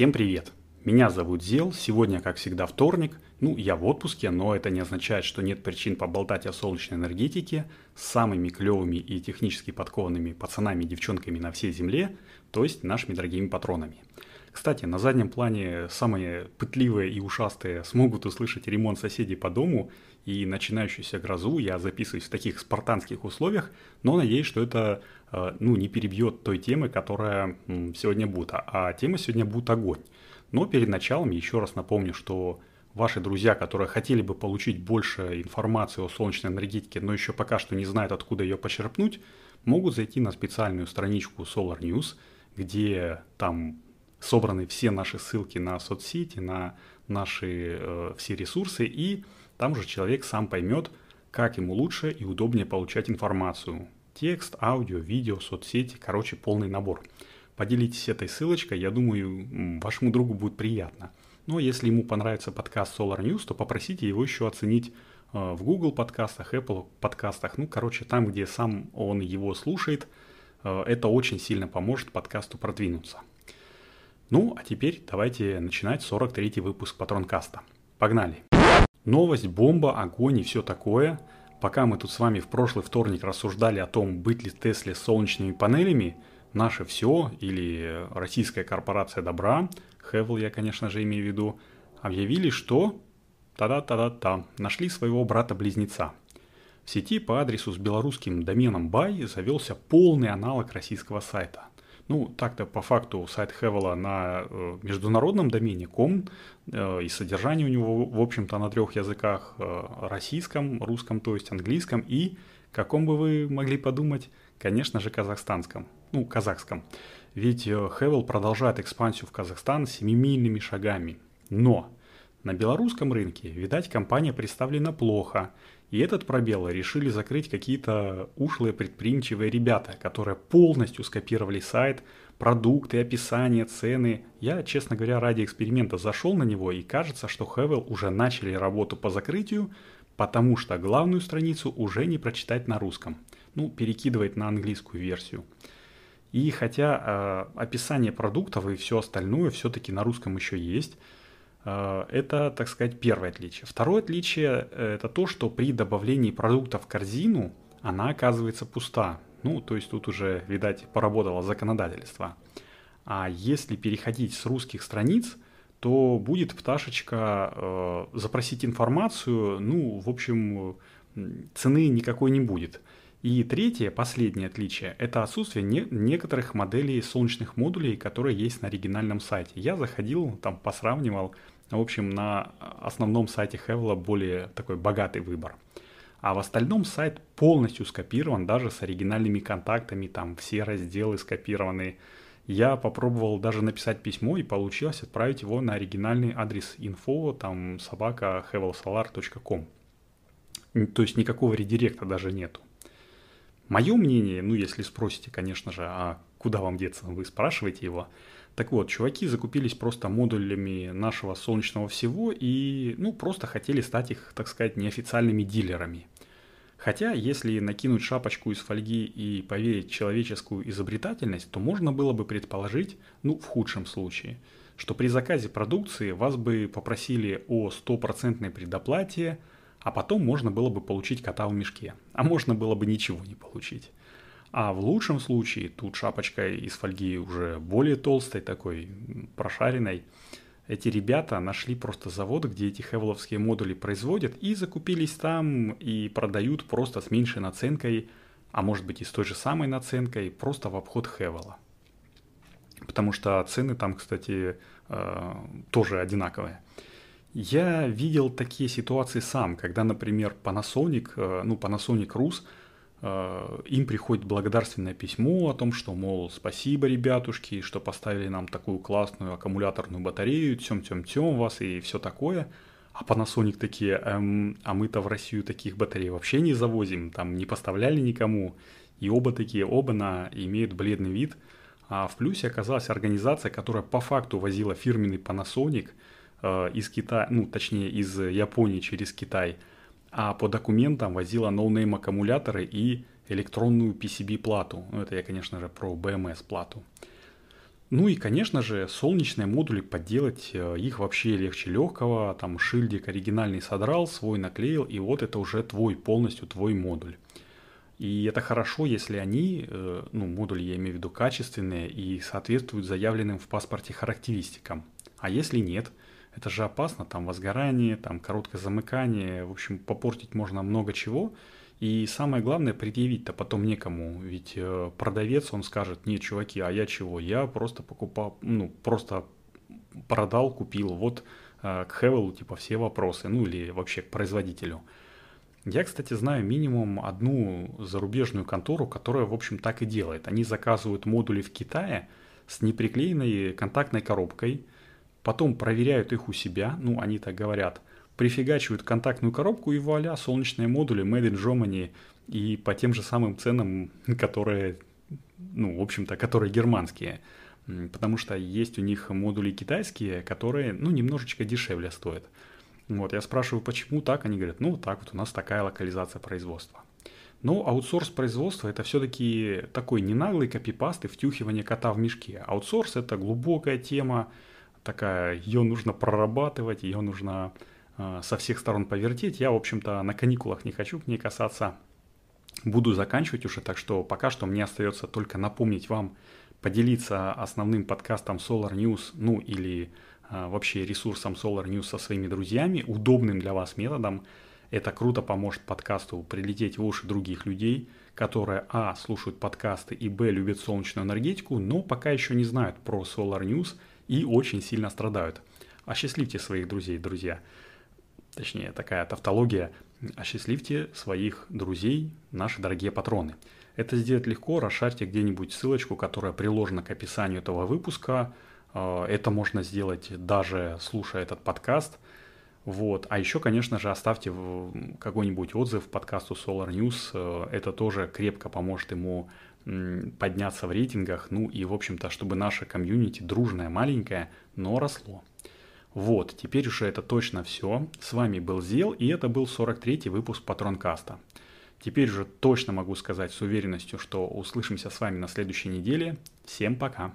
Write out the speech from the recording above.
Всем привет! Меня зовут Зел, сегодня, как всегда, вторник. Ну, я в отпуске, но это не означает, что нет причин поболтать о солнечной энергетике с самыми клевыми и технически подкованными пацанами и девчонками на всей земле, то есть нашими дорогими патронами. Кстати, на заднем плане самые пытливые и ушастые смогут услышать ремонт соседей по дому и начинающуюся грозу. Я записываюсь в таких спартанских условиях, но надеюсь, что это э, ну, не перебьет той темы, которая сегодня будет. А тема сегодня будет огонь. Но перед началом еще раз напомню, что ваши друзья, которые хотели бы получить больше информации о солнечной энергетике, но еще пока что не знают, откуда ее почерпнуть, могут зайти на специальную страничку Solar News, где там собраны все наши ссылки на соцсети, на наши э, все ресурсы, и там же человек сам поймет, как ему лучше и удобнее получать информацию. Текст, аудио, видео, соцсети, короче, полный набор. Поделитесь этой ссылочкой, я думаю, вашему другу будет приятно. Но если ему понравится подкаст Solar News, то попросите его еще оценить э, в Google подкастах, Apple подкастах, ну, короче, там, где сам он его слушает, э, это очень сильно поможет подкасту продвинуться. Ну, а теперь давайте начинать 43-й выпуск Патронкаста. Погнали! Новость, бомба, огонь и все такое. Пока мы тут с вами в прошлый вторник рассуждали о том, быть ли Тесле солнечными панелями, наше все или российская корпорация добра, Хевел я, конечно же, имею в виду, объявили, что та-да-та-да-та, нашли своего брата-близнеца. В сети по адресу с белорусским доменом BY завелся полный аналог российского сайта. Ну, так-то по факту сайт Хевела на э, международном домене ком, э, и содержание у него, в общем-то, на трех языках, э, российском, русском, то есть английском, и, каком бы вы могли подумать, конечно же, казахстанском, ну, казахском. Ведь Хевел продолжает экспансию в Казахстан семимильными шагами. Но на белорусском рынке, видать, компания представлена плохо – и этот пробел решили закрыть какие-то ушлые предприимчивые ребята, которые полностью скопировали сайт, продукты, описание, цены. Я, честно говоря, ради эксперимента зашел на него и кажется, что Хевел уже начали работу по закрытию, потому что главную страницу уже не прочитать на русском. Ну, перекидывает на английскую версию. И хотя э, описание продуктов и все остальное все-таки на русском еще есть, это, так сказать, первое отличие. Второе отличие э, – это то, что при добавлении продукта в корзину она оказывается пуста. Ну, то есть тут уже, видать, поработало законодательство. А если переходить с русских страниц, то будет пташечка э, запросить информацию, ну, в общем, цены никакой не будет. И третье, последнее отличие, это отсутствие не, некоторых моделей солнечных модулей, которые есть на оригинальном сайте. Я заходил, там посравнивал, в общем, на основном сайте Хевела более такой богатый выбор. А в остальном сайт полностью скопирован, даже с оригинальными контактами, там все разделы скопированы. Я попробовал даже написать письмо и получилось отправить его на оригинальный адрес info, там собака hevelsolar.com. То есть никакого редиректа даже нету. Мое мнение, ну если спросите, конечно же, а куда вам деться, вы спрашиваете его – так вот, чуваки закупились просто модулями нашего солнечного всего и, ну, просто хотели стать их, так сказать, неофициальными дилерами. Хотя, если накинуть шапочку из фольги и поверить человеческую изобретательность, то можно было бы предположить, ну, в худшем случае, что при заказе продукции вас бы попросили о стопроцентной предоплате, а потом можно было бы получить кота в мешке, а можно было бы ничего не получить. А в лучшем случае, тут шапочка из фольги уже более толстой, такой прошаренной, эти ребята нашли просто завод, где эти хевеловские модули производят, и закупились там и продают просто с меньшей наценкой, а может быть и с той же самой наценкой, просто в обход Хевела. Потому что цены там, кстати, э, тоже одинаковые. Я видел такие ситуации сам, когда, например, Panasonic, э, ну, Panasonic Rus – Э, им приходит благодарственное письмо о том, что, мол, спасибо, ребятушки, что поставили нам такую классную аккумуляторную батарею, тем-тем-тем вас и все такое. А Panasonic такие, эм, а мы-то в Россию таких батарей вообще не завозим, там не поставляли никому. И оба такие, оба на имеют бледный вид. А в плюсе оказалась организация, которая по факту возила фирменный Panasonic э, из Китая, ну точнее из Японии через Китай – а по документам возила no-name аккумуляторы и электронную PCB-плату. Ну, это я, конечно же, про BMS-плату. Ну и, конечно же, солнечные модули подделать, э, их вообще легче легкого. Там шильдик оригинальный содрал, свой наклеил, и вот это уже твой, полностью твой модуль. И это хорошо, если они, э, ну, модули я имею в виду качественные и соответствуют заявленным в паспорте характеристикам. А если нет, это же опасно, там возгорание, там короткое замыкание, в общем, попортить можно много чего – и самое главное, предъявить-то потом некому. Ведь э, продавец, он скажет, нет, чуваки, а я чего? Я просто покупал, ну, просто продал, купил. Вот э, к Хевелу, типа, все вопросы. Ну, или вообще к производителю. Я, кстати, знаю минимум одну зарубежную контору, которая, в общем, так и делает. Они заказывают модули в Китае с неприклеенной контактной коробкой, потом проверяют их у себя, ну, они так говорят – прифигачивают контактную коробку и вуаля, солнечные модули Made in Germany и по тем же самым ценам, которые, ну, в общем-то, которые германские. Потому что есть у них модули китайские, которые, ну, немножечко дешевле стоят. Вот, я спрашиваю, почему так? Они говорят, ну, так вот у нас такая локализация производства. Но аутсорс производства это все-таки такой не наглый копипаст и втюхивание кота в мешке. Аутсорс это глубокая тема, такая, ее нужно прорабатывать, ее нужно Э, со всех сторон повертеть. Я, в общем-то, на каникулах не хочу к ней касаться. Буду заканчивать уже, так что пока что мне остается только напомнить вам поделиться основным подкастом Solar News, ну или а, вообще ресурсом Solar News со своими друзьями, удобным для вас методом. Это круто поможет подкасту прилететь в уши других людей, которые а. слушают подкасты и б. любят солнечную энергетику, но пока еще не знают про Solar News и очень сильно страдают. Осчастливьте своих друзей, друзья точнее такая тавтология, осчастливьте своих друзей, наши дорогие патроны. Это сделать легко, расшарьте где-нибудь ссылочку, которая приложена к описанию этого выпуска. Э, это можно сделать даже слушая этот подкаст. Вот. А еще, конечно же, оставьте какой-нибудь отзыв подкасту Solar News. Э, это тоже крепко поможет ему подняться в рейтингах. Ну и, в общем-то, чтобы наша комьюнити, дружная, маленькая, но росло. Вот, теперь уже это точно все. С вами был Зел, и это был 43-й выпуск Патронкаста. Теперь уже точно могу сказать с уверенностью, что услышимся с вами на следующей неделе. Всем пока!